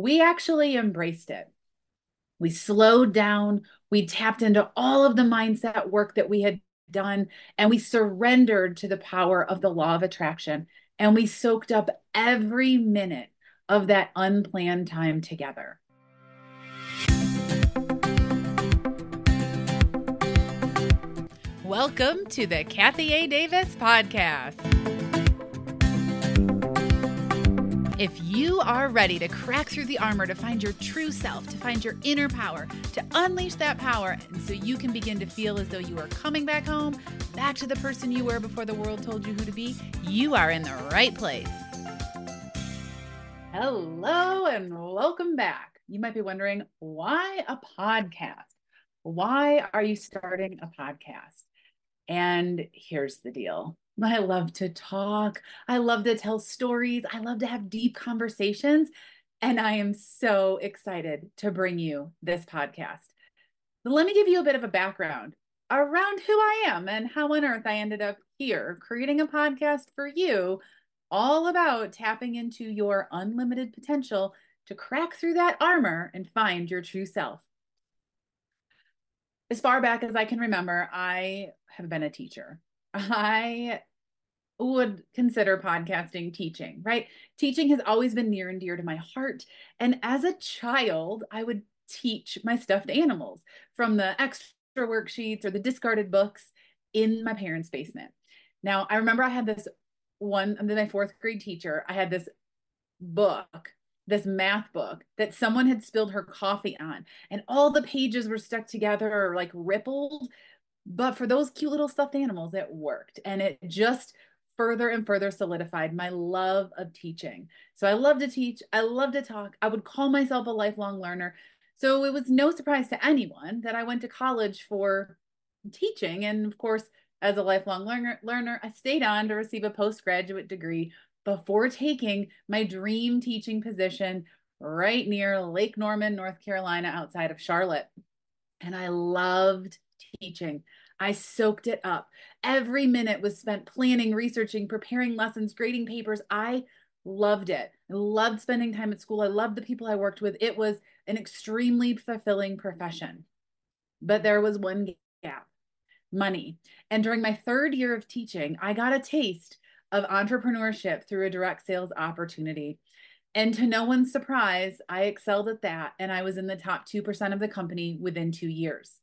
we actually embraced it. We slowed down, we tapped into all of the mindset work that we had done, and we surrendered to the power of the law of attraction. And we soaked up every minute of that unplanned time together. Welcome to the Kathy A. Davis Podcast. If you are ready to crack through the armor to find your true self, to find your inner power, to unleash that power, and so you can begin to feel as though you are coming back home, back to the person you were before the world told you who to be, you are in the right place. Hello and welcome back. You might be wondering why a podcast? Why are you starting a podcast? And here's the deal I love to talk. I love to tell stories. I love to have deep conversations. And I am so excited to bring you this podcast. But let me give you a bit of a background around who I am and how on earth I ended up here creating a podcast for you, all about tapping into your unlimited potential to crack through that armor and find your true self. As far back as I can remember, I have been a teacher. I would consider podcasting teaching, right? Teaching has always been near and dear to my heart. And as a child, I would teach my stuffed animals from the extra worksheets or the discarded books in my parents' basement. Now, I remember I had this one, my fourth grade teacher, I had this book, this math book that someone had spilled her coffee on, and all the pages were stuck together or like rippled. But for those cute little stuffed animals, it worked. And it just further and further solidified my love of teaching. So I love to teach, I love to talk. I would call myself a lifelong learner. So it was no surprise to anyone that I went to college for teaching. And of course, as a lifelong learner, learner, I stayed on to receive a postgraduate degree before taking my dream teaching position right near Lake Norman, North Carolina, outside of Charlotte. And I loved teaching. I soaked it up. Every minute was spent planning, researching, preparing lessons, grading papers. I loved it. I loved spending time at school. I loved the people I worked with. It was an extremely fulfilling profession. But there was one gap money. And during my third year of teaching, I got a taste of entrepreneurship through a direct sales opportunity. And to no one's surprise, I excelled at that. And I was in the top 2% of the company within two years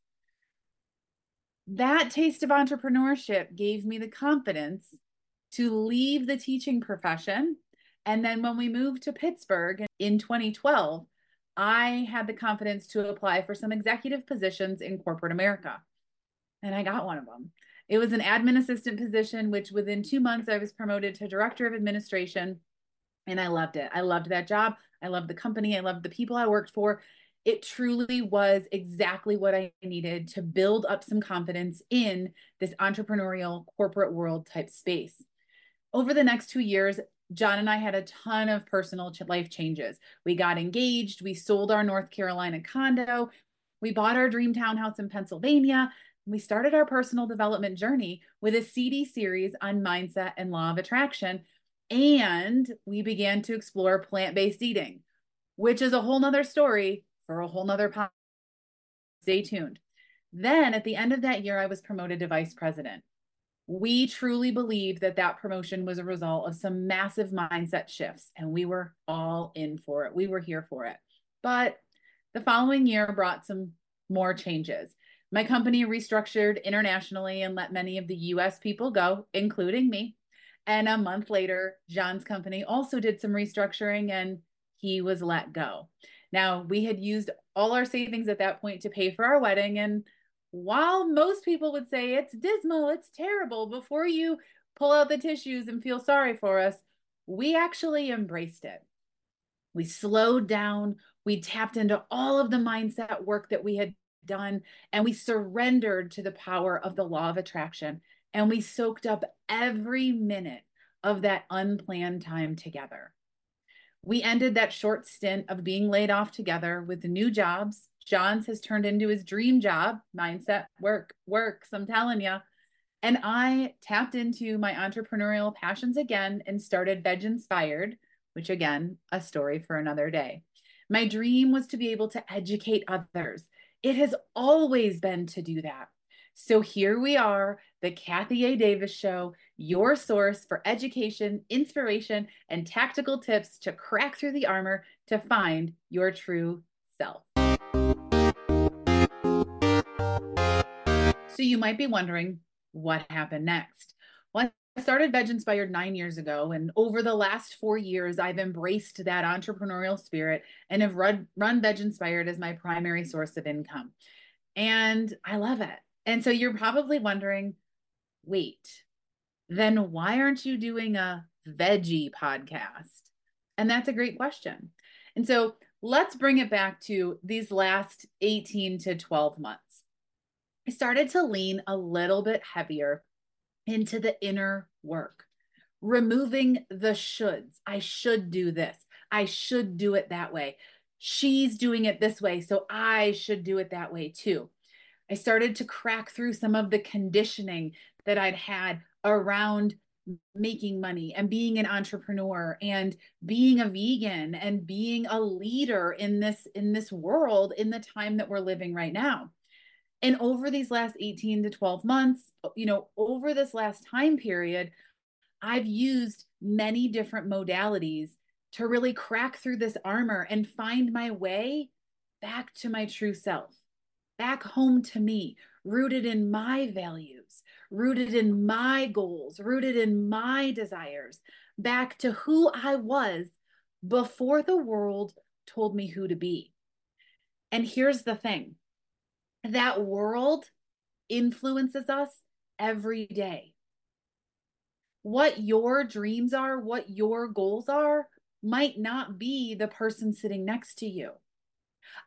that taste of entrepreneurship gave me the confidence to leave the teaching profession. And then when we moved to Pittsburgh in 2012, I had the confidence to apply for some executive positions in corporate America. And I got one of them. It was an admin assistant position, which within two months I was promoted to director of administration. And I loved it. I loved that job. I loved the company. I loved the people I worked for it truly was exactly what I needed to build up some confidence in this entrepreneurial corporate world type space. Over the next two years, John and I had a ton of personal life changes. We got engaged, we sold our North Carolina condo, we bought our dream townhouse in Pennsylvania. We started our personal development journey with a CD series on mindset and law of attraction. And we began to explore plant based eating, which is a whole nother story for a whole nother podcast. Stay tuned. Then at the end of that year, I was promoted to vice president. We truly believed that that promotion was a result of some massive mindset shifts, and we were all in for it. We were here for it. But the following year brought some more changes. My company restructured internationally and let many of the US people go, including me. And a month later, John's company also did some restructuring and he was let go. Now, we had used all our savings at that point to pay for our wedding. And while most people would say it's dismal, it's terrible, before you pull out the tissues and feel sorry for us, we actually embraced it. We slowed down, we tapped into all of the mindset work that we had done, and we surrendered to the power of the law of attraction. And we soaked up every minute of that unplanned time together. We ended that short stint of being laid off together with new jobs. John's has turned into his dream job, mindset work, works, I'm telling you. And I tapped into my entrepreneurial passions again and started Veg Inspired, which again, a story for another day. My dream was to be able to educate others. It has always been to do that. So here we are, the Kathy A. Davis Show, your source for education, inspiration, and tactical tips to crack through the armor to find your true self. So you might be wondering what happened next. Well, I started Veg Inspired nine years ago, and over the last four years, I've embraced that entrepreneurial spirit and have run, run Veg Inspired as my primary source of income. And I love it. And so you're probably wondering wait, then why aren't you doing a veggie podcast? And that's a great question. And so let's bring it back to these last 18 to 12 months. I started to lean a little bit heavier into the inner work, removing the shoulds. I should do this. I should do it that way. She's doing it this way, so I should do it that way too. I started to crack through some of the conditioning that I'd had around making money and being an entrepreneur and being a vegan and being a leader in this in this world in the time that we're living right now. And over these last 18 to 12 months you know over this last time period i've used many different modalities to really crack through this armor and find my way back to my true self back home to me rooted in my values rooted in my goals, rooted in my desires, back to who I was before the world told me who to be. And here's the thing that world influences us every day. What your dreams are, what your goals are, might not be the person sitting next to you.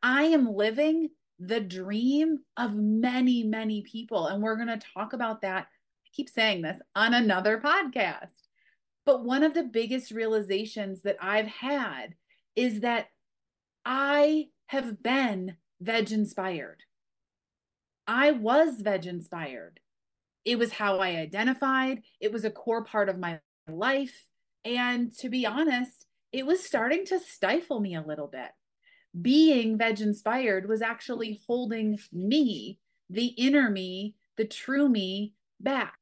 I am living the dream of many, many people. And we're going to talk about that. I keep saying this on another podcast. But one of the biggest realizations that I've had is that I have been veg inspired. I was veg inspired. It was how I identified, it was a core part of my life. And to be honest, it was starting to stifle me a little bit being veg inspired was actually holding me, the inner me, the true me back.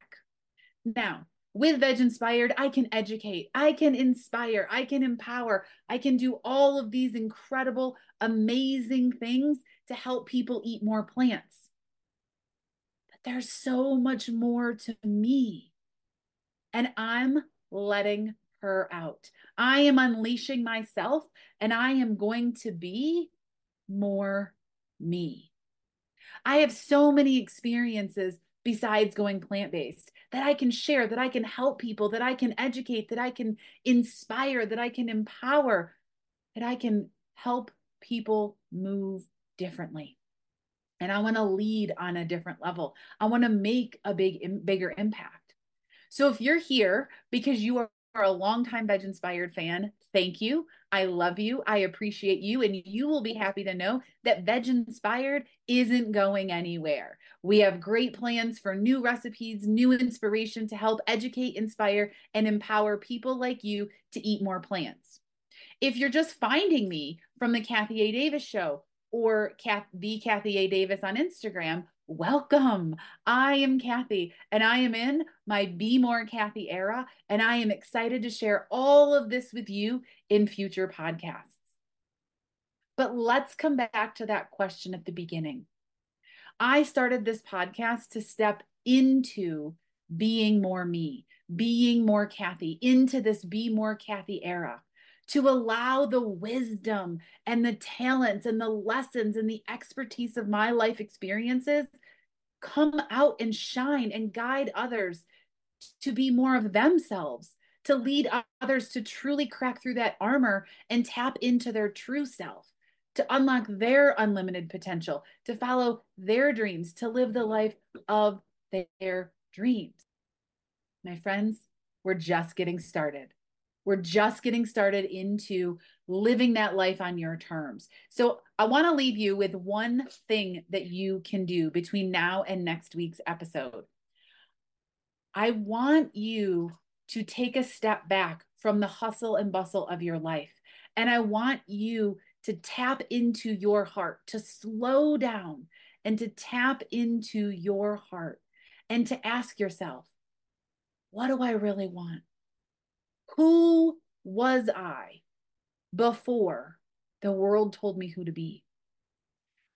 Now, with Veg Inspired, I can educate, I can inspire, I can empower, I can do all of these incredible, amazing things to help people eat more plants. But there's so much more to me. And I'm letting her out. I am unleashing myself and I am going to be more me. I have so many experiences besides going plant based that I can share, that I can help people, that I can educate, that I can inspire, that I can empower, that I can help people move differently. And I want to lead on a different level. I want to make a big, bigger impact. So if you're here because you are are a longtime Veg Inspired fan, thank you. I love you. I appreciate you. And you will be happy to know that Veg Inspired isn't going anywhere. We have great plans for new recipes, new inspiration to help educate, inspire, and empower people like you to eat more plants. If you're just finding me from the Kathy A. Davis Show or Kath, the Kathy A. Davis on Instagram, Welcome. I am Kathy, and I am in my Be More Kathy era, and I am excited to share all of this with you in future podcasts. But let's come back to that question at the beginning. I started this podcast to step into being more me, being more Kathy, into this Be More Kathy era to allow the wisdom and the talents and the lessons and the expertise of my life experiences come out and shine and guide others to be more of themselves, to lead others to truly crack through that armor and tap into their true self, to unlock their unlimited potential, to follow their dreams, to live the life of their dreams. My friends, we're just getting started. We're just getting started into living that life on your terms. So, I want to leave you with one thing that you can do between now and next week's episode. I want you to take a step back from the hustle and bustle of your life. And I want you to tap into your heart, to slow down and to tap into your heart and to ask yourself, what do I really want? Who was I before the world told me who to be?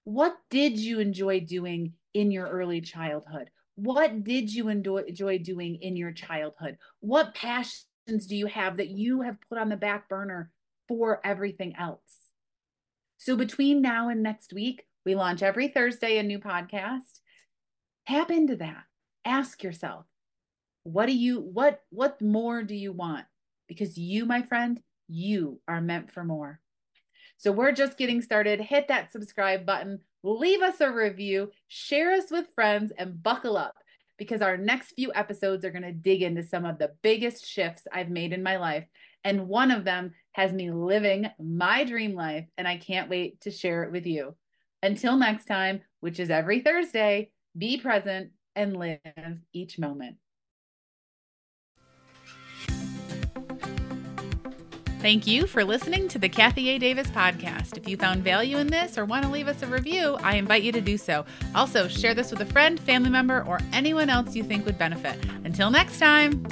What did you enjoy doing in your early childhood? What did you enjoy doing in your childhood? What passions do you have that you have put on the back burner for everything else? So between now and next week, we launch every Thursday a new podcast. Tap into that. Ask yourself, what do you what what more do you want? Because you, my friend, you are meant for more. So we're just getting started. Hit that subscribe button, leave us a review, share us with friends, and buckle up because our next few episodes are going to dig into some of the biggest shifts I've made in my life. And one of them has me living my dream life, and I can't wait to share it with you. Until next time, which is every Thursday, be present and live each moment. Thank you for listening to the Kathy A. Davis podcast. If you found value in this or want to leave us a review, I invite you to do so. Also, share this with a friend, family member, or anyone else you think would benefit. Until next time.